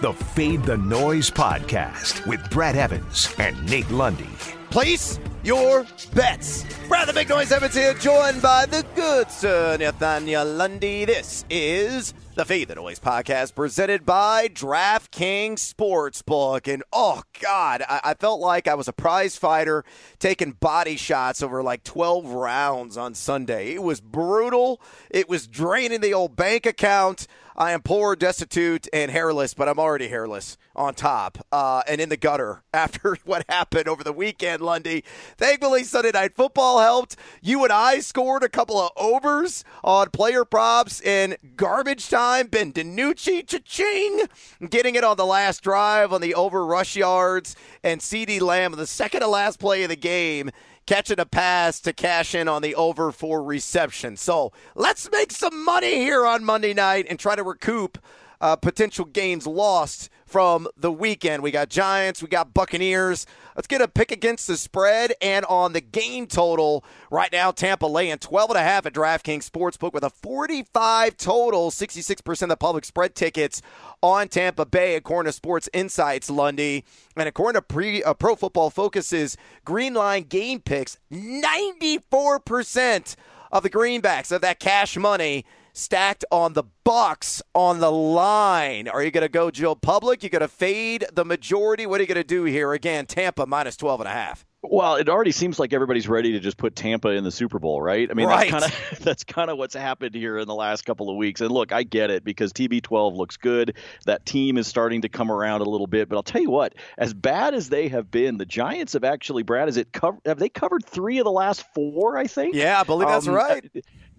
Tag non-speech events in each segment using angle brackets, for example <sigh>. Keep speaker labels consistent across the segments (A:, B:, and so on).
A: the Fade the Noise podcast with Brad Evans and Nate Lundy.
B: Place your bets. Brad the Big Noise Evans here, joined by the good sir Nathaniel Lundy. This is the Fade the Noise podcast presented by DraftKings Sportsbook. And oh, God, I-, I felt like I was a prize fighter taking body shots over like 12 rounds on Sunday. It was brutal, it was draining the old bank account. I am poor, destitute, and hairless, but I'm already hairless on top uh, and in the gutter <laughs> after what happened over the weekend, Lundy. Thankfully, Sunday Night Football helped. You and I scored a couple of overs on player props in garbage time. Ben DiNucci, cha-ching, getting it on the last drive on the over rush yards, and CeeDee Lamb, the second to last play of the game catching a pass to cash in on the over for reception. So let's make some money here on Monday night and try to recoup uh, potential gains lost from the weekend. We got Giants, we got Buccaneers. Let's get a pick against the spread and on the game total. Right now, Tampa laying 12 and a half at DraftKings Sportsbook with a 45 total, 66% of the public spread tickets on Tampa Bay, according to Sports Insights, Lundy. And according to pre, uh, Pro Football Focus's Green Line game picks, 94% of the greenbacks of that cash money stacked on the Bucks on the line. Are you going to go Joe Public? You going to fade the majority? What are you going to do here? Again, Tampa minus 12 and a half.
C: Well, it already seems like everybody's ready to just put Tampa in the Super Bowl, right? I mean,
B: right. <laughs>
C: that's kind of that's kind of what's happened here in the last couple of weeks. And look, I get it because TB12 looks good. That team is starting to come around a little bit, but I'll tell you what, as bad as they have been, the Giants have actually Brad, is it cover, have they covered 3 of the last 4, I think?
B: Yeah, I believe that's um, right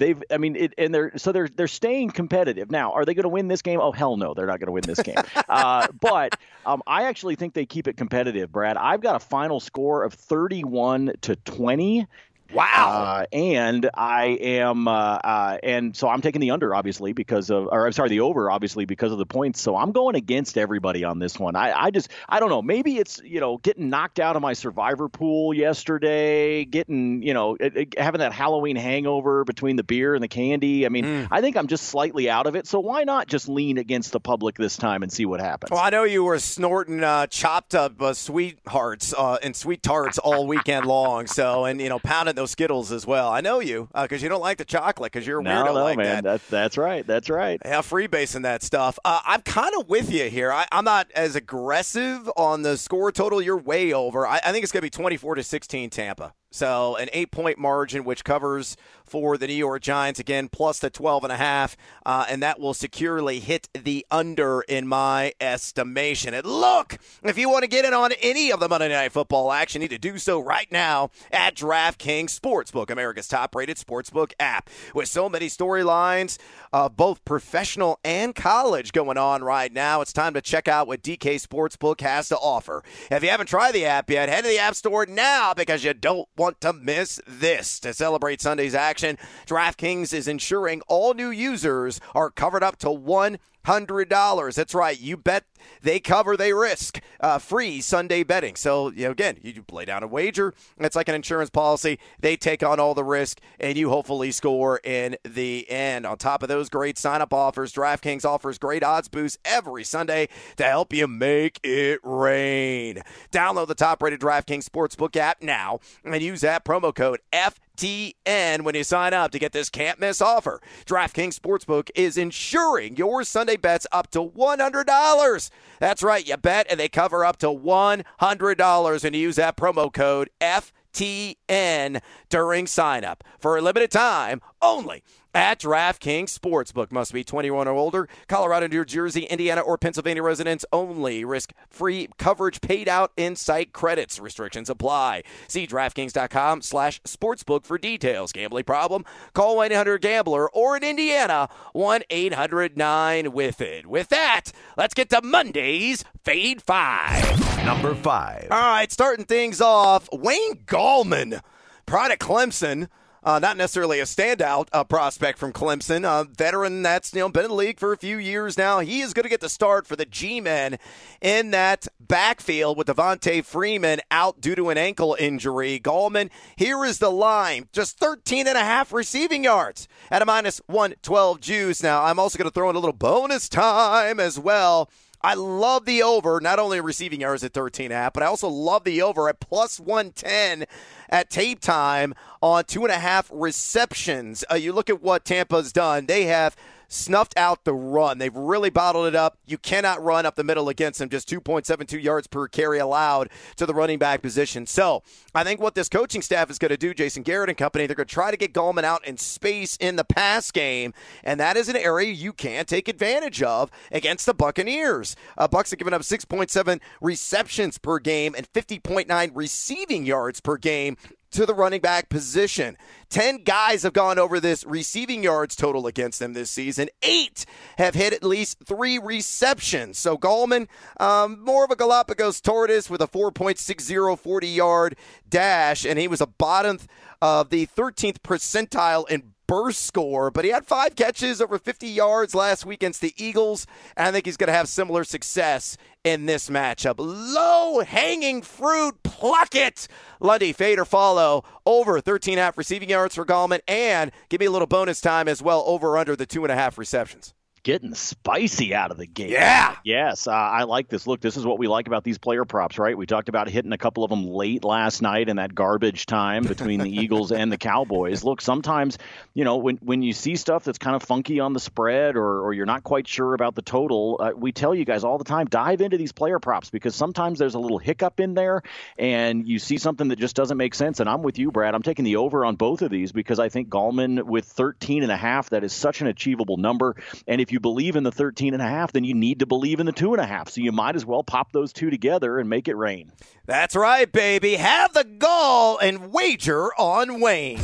C: they've I mean it, and they're so they're they're staying competitive. Now, are they going to win this game? Oh hell no, they're not going to win this game. uh, <laughs> but um, I actually think they keep it competitive, Brad. I've got a final score of 31 to 20
B: Wow.
C: Uh, and I am, uh, uh, and so I'm taking the under, obviously, because of, or I'm sorry, the over, obviously, because of the points. So I'm going against everybody on this one. I, I just, I don't know. Maybe it's, you know, getting knocked out of my survivor pool yesterday, getting, you know, it, it, having that Halloween hangover between the beer and the candy. I mean, mm. I think I'm just slightly out of it. So why not just lean against the public this time and see what happens?
B: Well, I know you were snorting uh, chopped up uh, sweethearts uh, and sweet tarts all weekend long. So, and, you know, pounding those Skittles as well. I know you because uh, you don't like the chocolate because you're a
C: no,
B: weirdo
C: no,
B: like
C: man.
B: that.
C: That's that's right. That's right.
B: Yeah, freebasing that stuff. Uh, I'm kind of with you here. I, am not as aggressive on the score total. You're way over. I, I think it's going to be 24 to 16 Tampa. So an eight point margin, which covers for the New York Giants again, plus the 12 and a half, uh, and that will securely hit the under in my estimation. And look, if you want to get in on any of the Monday Night Football action, you need to do so right now at DraftKings Sportsbook, America's top rated sportsbook app. With so many storylines, uh, both professional and college going on right now, it's time to check out what DK Sportsbook has to offer. If you haven't tried the app yet, head to the App Store now because you don't want to miss this. To celebrate Sunday's action, DraftKings is ensuring all new users are covered up to one hundred dollars. That's right. You bet they cover, they risk. Uh, free Sunday betting. So you know, again, you lay down a wager. It's like an insurance policy. They take on all the risk, and you hopefully score in the end. On top of those great sign-up offers, DraftKings offers great odds boosts every Sunday to help you make it rain. Download the top-rated DraftKings Sportsbook app now and use that promo code F. TN when you sign up to get this can't miss offer. DraftKings Sportsbook is insuring your Sunday bets up to $100. That's right, you bet and they cover up to $100 and you use that promo code FTN during sign up for a limited time only at DraftKings Sportsbook. Must be 21 or older. Colorado, New Jersey, Indiana, or Pennsylvania residents only. Risk free coverage paid out in site credits. Restrictions apply. See DraftKings.com slash sportsbook for details. Gambling problem? Call 1 800 Gambler or in Indiana, 1 800 9 with it. With that, let's get to Monday's Fade 5.
A: Number 5.
B: All right, starting things off, Wayne Gallman, product Clemson. Uh, not necessarily a standout uh, prospect from Clemson, a veteran that's you know been in the league for a few years now. He is going to get the start for the G-men in that backfield with Devonta Freeman out due to an ankle injury. Gallman, here is the line, just 13 and a half receiving yards at a minus 112 juice. Now I'm also going to throw in a little bonus time as well I love the over, not only receiving yards at 13 half, but I also love the over at plus 110 at tape time on two and a half receptions. Uh, you look at what Tampa's done. They have snuffed out the run. They've really bottled it up. You cannot run up the middle against them. Just 2.72 yards per carry allowed to the running back position. So I think what this coaching staff is going to do, Jason Garrett and company, they're going to try to get Gallman out in space in the pass game, and that is an area you can take advantage of against the Buccaneers. Uh, Bucks have given up 6.7 receptions per game and 50.9 receiving yards per game to the running back position. 10 guys have gone over this receiving yards total against them this season. Eight have hit at least three receptions. So Gallman, um, more of a Galapagos tortoise with a 4.60 40 yard dash, and he was a bottom of the 13th percentile in burst score, but he had five catches over 50 yards last week against the Eagles, and I think he's going to have similar success in this matchup. Low hanging fruit, pluck it. Lundy, fade or follow over 13 half receiving yards for Gallman, and give me a little bonus time as well over under the two and a half receptions
C: getting spicy out of the gate.
B: Yeah.
C: Yes, uh, I like this. Look, this is what we like about these player props, right? We talked about hitting a couple of them late last night in that garbage time between the <laughs> Eagles and the Cowboys. Look, sometimes, you know, when when you see stuff that's kind of funky on the spread or, or you're not quite sure about the total, uh, we tell you guys all the time, dive into these player props because sometimes there's a little hiccup in there and you see something that just doesn't make sense. And I'm with you, Brad. I'm taking the over on both of these because I think Gallman with 13 and a half, that is such an achievable number. And if if you believe in the 13 and a half, then you need to believe in the two and a half. So you might as well pop those two together and make it rain.
B: That's right, baby. Have the gall and wager on Wayne.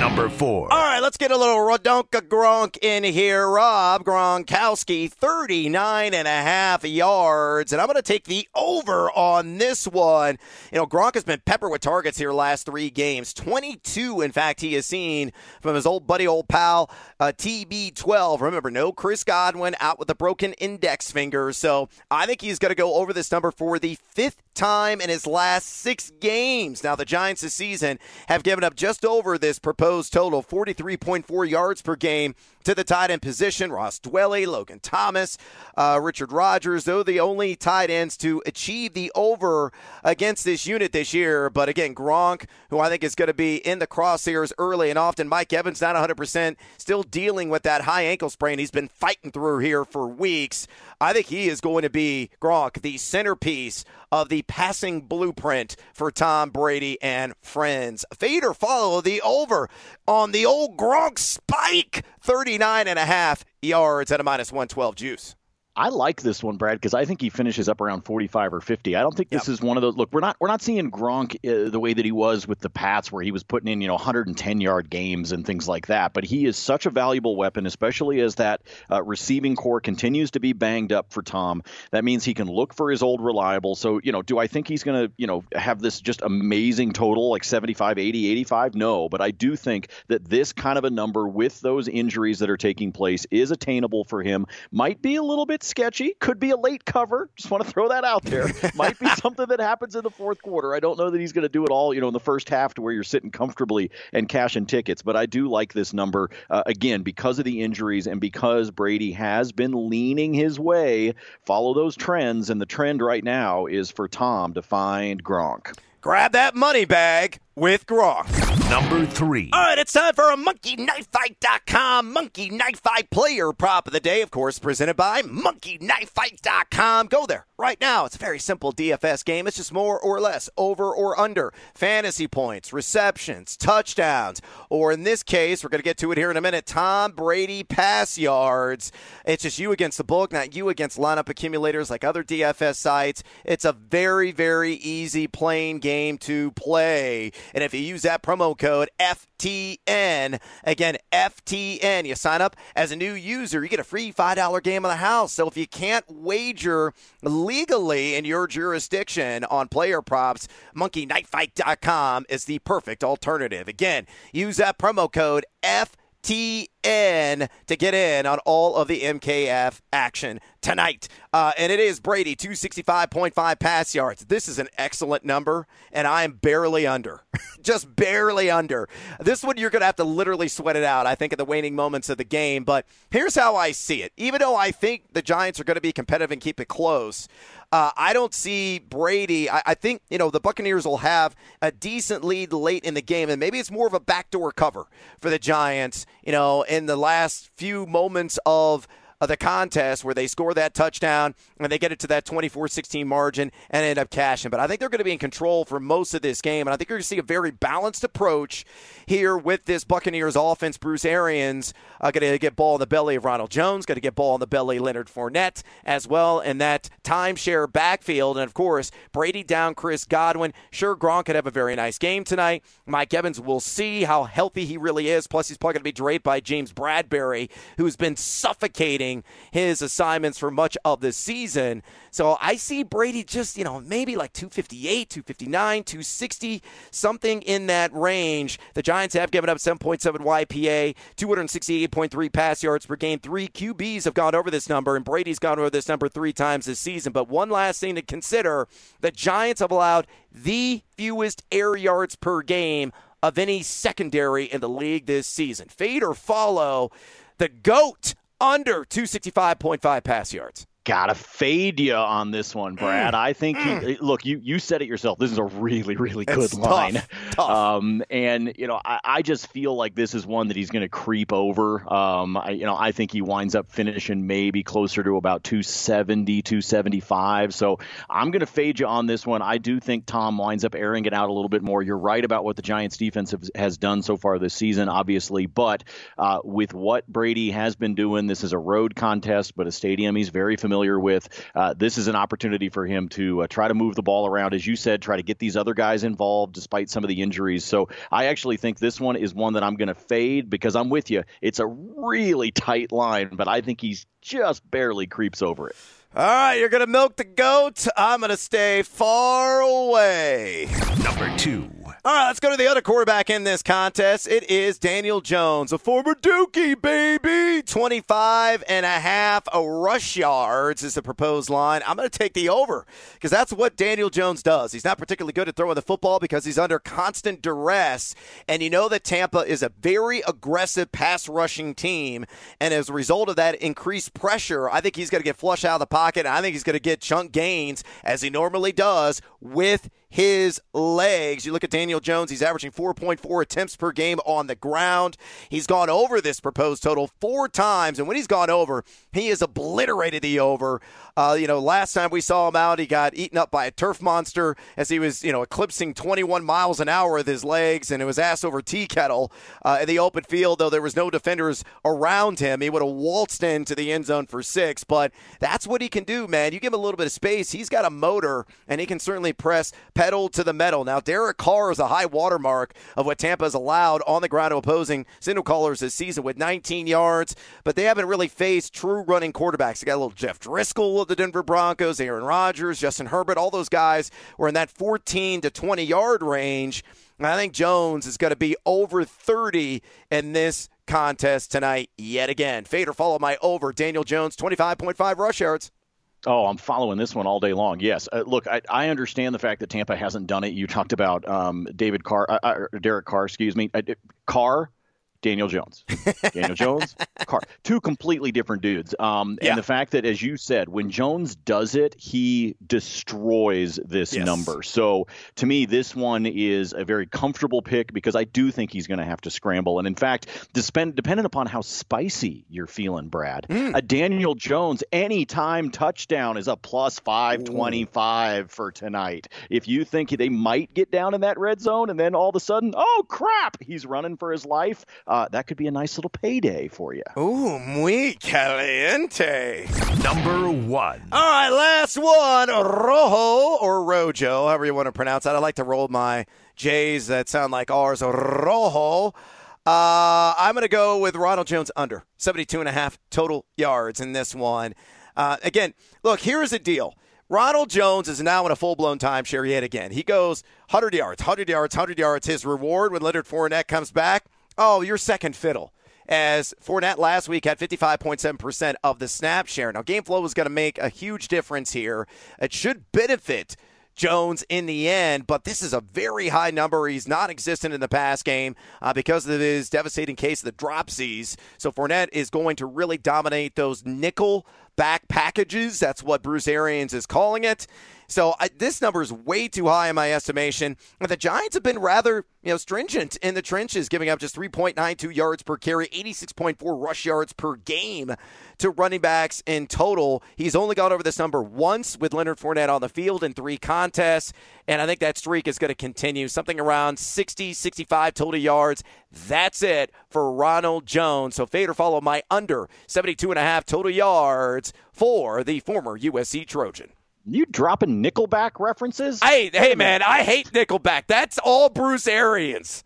A: Number four.
B: All right, let's get a little Rodonka Gronk in here. Rob Gronkowski, 39 and a half yards. And I'm going to take the over on this one. You know, Gronk has been peppered with targets here last three games. 22, in fact, he has seen from his old buddy, old pal, uh, TB12. Remember, no Chris Godwin out with a broken index finger. So I think he's going to go over this number for the fifth time in his last six games. Now, the Giants this season have given up just over this proposed total 43.4 yards per game to the tight end position. Ross Dwelley, Logan Thomas, uh, Richard Rodgers, though the only tight ends to achieve the over against this unit this year. But again, Gronk, who I think is going to be in the crosshairs early and often. Mike Evans, not 100%, still dealing with that high ankle sprain he's been fighting through here for weeks. I think he is going to be, Gronk, the centerpiece of the passing blueprint for Tom Brady and friends. Fade or follow the over on the old Gronk spike, 39 and a half yards at a minus 112 juice.
C: I like this one, Brad, because I think he finishes up around 45 or 50. I don't think this yep. is one of those. Look, we're not we're not seeing Gronk uh, the way that he was with the Pats, where he was putting in you know 110 yard games and things like that. But he is such a valuable weapon, especially as that uh, receiving corps continues to be banged up for Tom. That means he can look for his old reliable. So you know, do I think he's going to you know have this just amazing total like 75, 80, 85? No, but I do think that this kind of a number with those injuries that are taking place is attainable for him. Might be a little bit sketchy. Could be a late cover. Just want to throw that out there. <laughs> Might be something that happens in the fourth quarter. I don't know that he's going to do it all, you know, in the first half to where you're sitting comfortably and cashing tickets. But I do like this number uh, again because of the injuries and because Brady has been leaning his way. Follow those trends, and the trend right now is for Tom to find Gronk.
B: Grab that money bag with Gronk.
A: Number three.
B: All right, it's time for a MonkeyKnifeFight.com Monkey Knife Fight player prop of the day, of course, presented by MonkeyKnifeFight.com. Go there right now. It's a very simple DFS game. It's just more or less, over or under, fantasy points, receptions, touchdowns, or in this case, we're going to get to it here in a minute, Tom Brady pass yards. It's just you against the book, not you against lineup accumulators like other DFS sites. It's a very, very easy, plain game to play. And if you use that promo code FTN, again, FTN, you sign up as a new user, you get a free $5 game of the house. So if you can't wager legally in your jurisdiction on player props, monkeyknifefight.com is the perfect alternative. Again, use that promo code FTN. TN to get in on all of the MKF action tonight. Uh, and it is Brady, 265.5 pass yards. This is an excellent number, and I am barely under. <laughs> Just barely under. This one, you're going to have to literally sweat it out, I think, in the waning moments of the game. But here's how I see it. Even though I think the Giants are going to be competitive and keep it close, uh, I don't see Brady. I, I, think, you know, the Buccaneers will have a decent lead late in the game, and maybe it's more of a backdoor cover for the Giants, you know, in the last few moments of of the contest where they score that touchdown and they get it to that 24-16 margin and end up cashing. But I think they're going to be in control for most of this game, and I think you're going to see a very balanced approach here with this Buccaneers offense. Bruce Arians uh, going to get ball in the belly of Ronald Jones, going to get ball in the belly of Leonard Fournette as well in that timeshare backfield. And of course, Brady down Chris Godwin. Sure, Gronk could have a very nice game tonight. Mike Evans will see how healthy he really is. Plus, he's probably going to be draped by James Bradberry, who's been suffocating his assignments for much of the season. So I see Brady just, you know, maybe like 258, 259, 260, something in that range. The Giants have given up 7.7 YPA, 268.3 pass yards per game. Three QBs have gone over this number, and Brady's gone over this number three times this season. But one last thing to consider the Giants have allowed the fewest air yards per game of any secondary in the league this season. Fade or follow the GOAT under 265.5 pass yards.
C: Gotta fade you on this one, Brad. Mm. I think mm. look, you you said it yourself. This is a really really good
B: it's
C: line,
B: tough. Tough.
C: Um, and you know I, I, just feel like this is one that he's going to creep over. Um, I, you know I think he winds up finishing maybe closer to about 270, 275. So I'm going to fade you on this one. I do think Tom winds up airing it out a little bit more. You're right about what the Giants defense have, has done so far this season, obviously, but uh, with what Brady has been doing, this is a road contest, but a stadium he's very familiar with. Uh, this is an opportunity for him to uh, try to move the ball around, as you said, try to get these other guys involved despite some of the injuries. So I actually think this one is one that I'm going to fade because I'm with you. It's a really tight line, but I think he's just barely creeps over it.
B: All right, you're going to milk the goat. I'm going to stay far away.
A: Number two.
B: All right, let's go to the other quarterback in this contest. It is Daniel Jones, a former Dookie, baby. 25 and a half rush yards is the proposed line. I'm going to take the over because that's what Daniel Jones does. He's not particularly good at throwing the football because he's under constant duress. And you know that Tampa is a very aggressive pass rushing team. And as a result of that increased pressure, I think he's going to get flushed out of the pocket. I think he's going to get chunk gains as he normally does with his legs. You look at Daniel Jones, he's averaging 4.4 attempts per game on the ground. He's gone over this proposed total four times, and when he's gone over, he has obliterated the over. Uh, you know, last time we saw him out, he got eaten up by a turf monster as he was, you know, eclipsing 21 miles an hour with his legs, and it was ass over tea kettle uh, in the open field. Though there was no defenders around him, he would have waltzed into the end zone for six. But that's what he can do, man. You give him a little bit of space, he's got a motor, and he can certainly press pedal to the metal. Now, Derek Carr is a high watermark of what Tampa has allowed on the ground to opposing signal callers this season with 19 yards, but they haven't really faced true running quarterbacks. They got a little Jeff Driskel of the Denver Broncos, Aaron Rodgers, Justin Herbert, all those guys were in that 14 to 20 yard range. And I think Jones is going to be over 30 in this contest tonight yet again. Fader, follow my over. Daniel Jones, 25.5 rush yards.
C: Oh, I'm following this one all day long. Yes. Uh, look, I, I, understand the fact that Tampa hasn't done it. You talked about um, David Carr, uh, uh, Derek Carr, excuse me. Uh, Carr Daniel Jones. <laughs> Daniel Jones, Carr. Two completely different dudes. Um, yeah. And the fact that, as you said, when Jones does it, he destroys this yes. number. So to me, this one is a very comfortable pick because I do think he's going to have to scramble. And in fact, depend, depending upon how spicy you're feeling, Brad, mm. a Daniel Jones anytime touchdown is a plus 525 Ooh. for tonight. If you think they might get down in that red zone and then all of a sudden, oh crap, he's running for his life uh, that could be a nice little payday for you.
B: Ooh, muy caliente.
A: Number one.
B: All right, last one. Rojo or Rojo, however you want to pronounce that. I like to roll my J's that sound like R's. Rojo. Uh, I'm going to go with Ronald Jones under 72 and a half total yards in this one. Uh, again, look, here's the deal. Ronald Jones is now in a full blown timeshare yet again. He goes 100 yards, 100 yards, 100 yards. His reward when Leonard Fournette comes back oh, you're second fiddle. as Fournette last week had 55.7% of the snap share. Now, game flow is going to make a huge difference here. It should benefit Jones in the end, but this is a very high number. He's non existent in the pass game uh, because of his devastating case of the dropsies. So Fournette is going to really dominate those nickel back packages. That's what Bruce Arians is calling it. So I, this number is way too high in my estimation. The Giants have been rather, you know, stringent in the trenches, giving up just 3.92 yards per carry, 86.4 rush yards per game to running backs in total. He's only gone over this number once with Leonard Fournette on the field in three contests, and I think that streak is going to continue. Something around 60, 65 total yards. That's it for Ronald Jones. So fade or follow my under 72 and a half total yards for the former USC Trojan.
C: You dropping Nickelback references?
B: Hey, hey, man, I hate Nickelback. That's all Bruce Arians.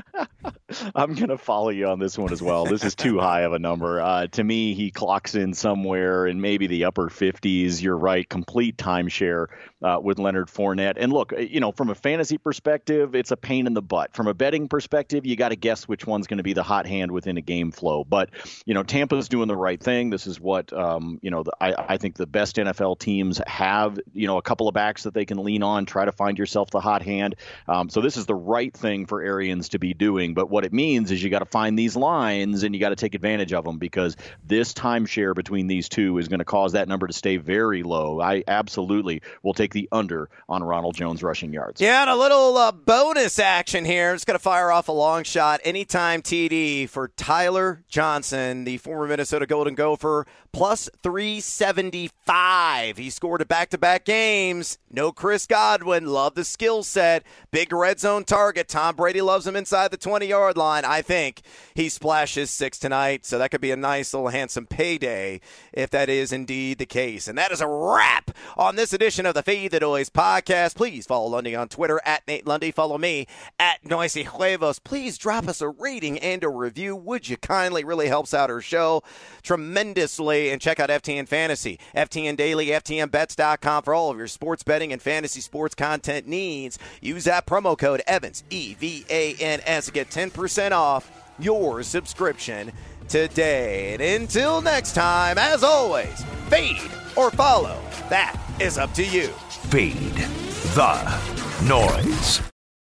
B: <laughs>
C: I'm going to follow you on this one as well. This is too high of a number. Uh, to me, he clocks in somewhere in maybe the upper 50s. You're right, complete timeshare uh, with Leonard Fournette. And look, you know, from a fantasy perspective, it's a pain in the butt. From a betting perspective, you got to guess which one's going to be the hot hand within a game flow. But, you know, Tampa's doing the right thing. This is what, um, you know, the, I, I think the best NFL teams have, you know, a couple of backs that they can lean on, try to find yourself the hot hand. Um, so this is the right thing for Arians to be doing. But what it means is you got to find these lines and you got to take advantage of them because this timeshare between these two is going to cause that number to stay very low. I absolutely will take the under on Ronald Jones rushing yards.
B: Yeah, and a little uh, bonus action here. Just going to fire off a long shot anytime TD for Tyler Johnson, the former Minnesota Golden Gopher, plus 375. He scored a back to back games. No Chris Godwin. Love the skill set. Big red zone target. Tom Brady loves him the 20 yard line. I think he splashes six tonight. So that could be a nice little handsome payday if that is indeed the case. And that is a wrap on this edition of the Fade the Noise podcast. Please follow Lundy on Twitter at Nate Lundy. Follow me at Noisy Huevos. Please drop us a rating and a review. Would you kindly? Really helps out our show tremendously. And check out FTN Fantasy, FTN Daily, FTNBets.com for all of your sports betting and fantasy sports content needs. Use that promo code Evans, E V A N S, to get 10% off your subscription today. And until next time, as always, fade or follow. That is up to you.
A: Fade the noise.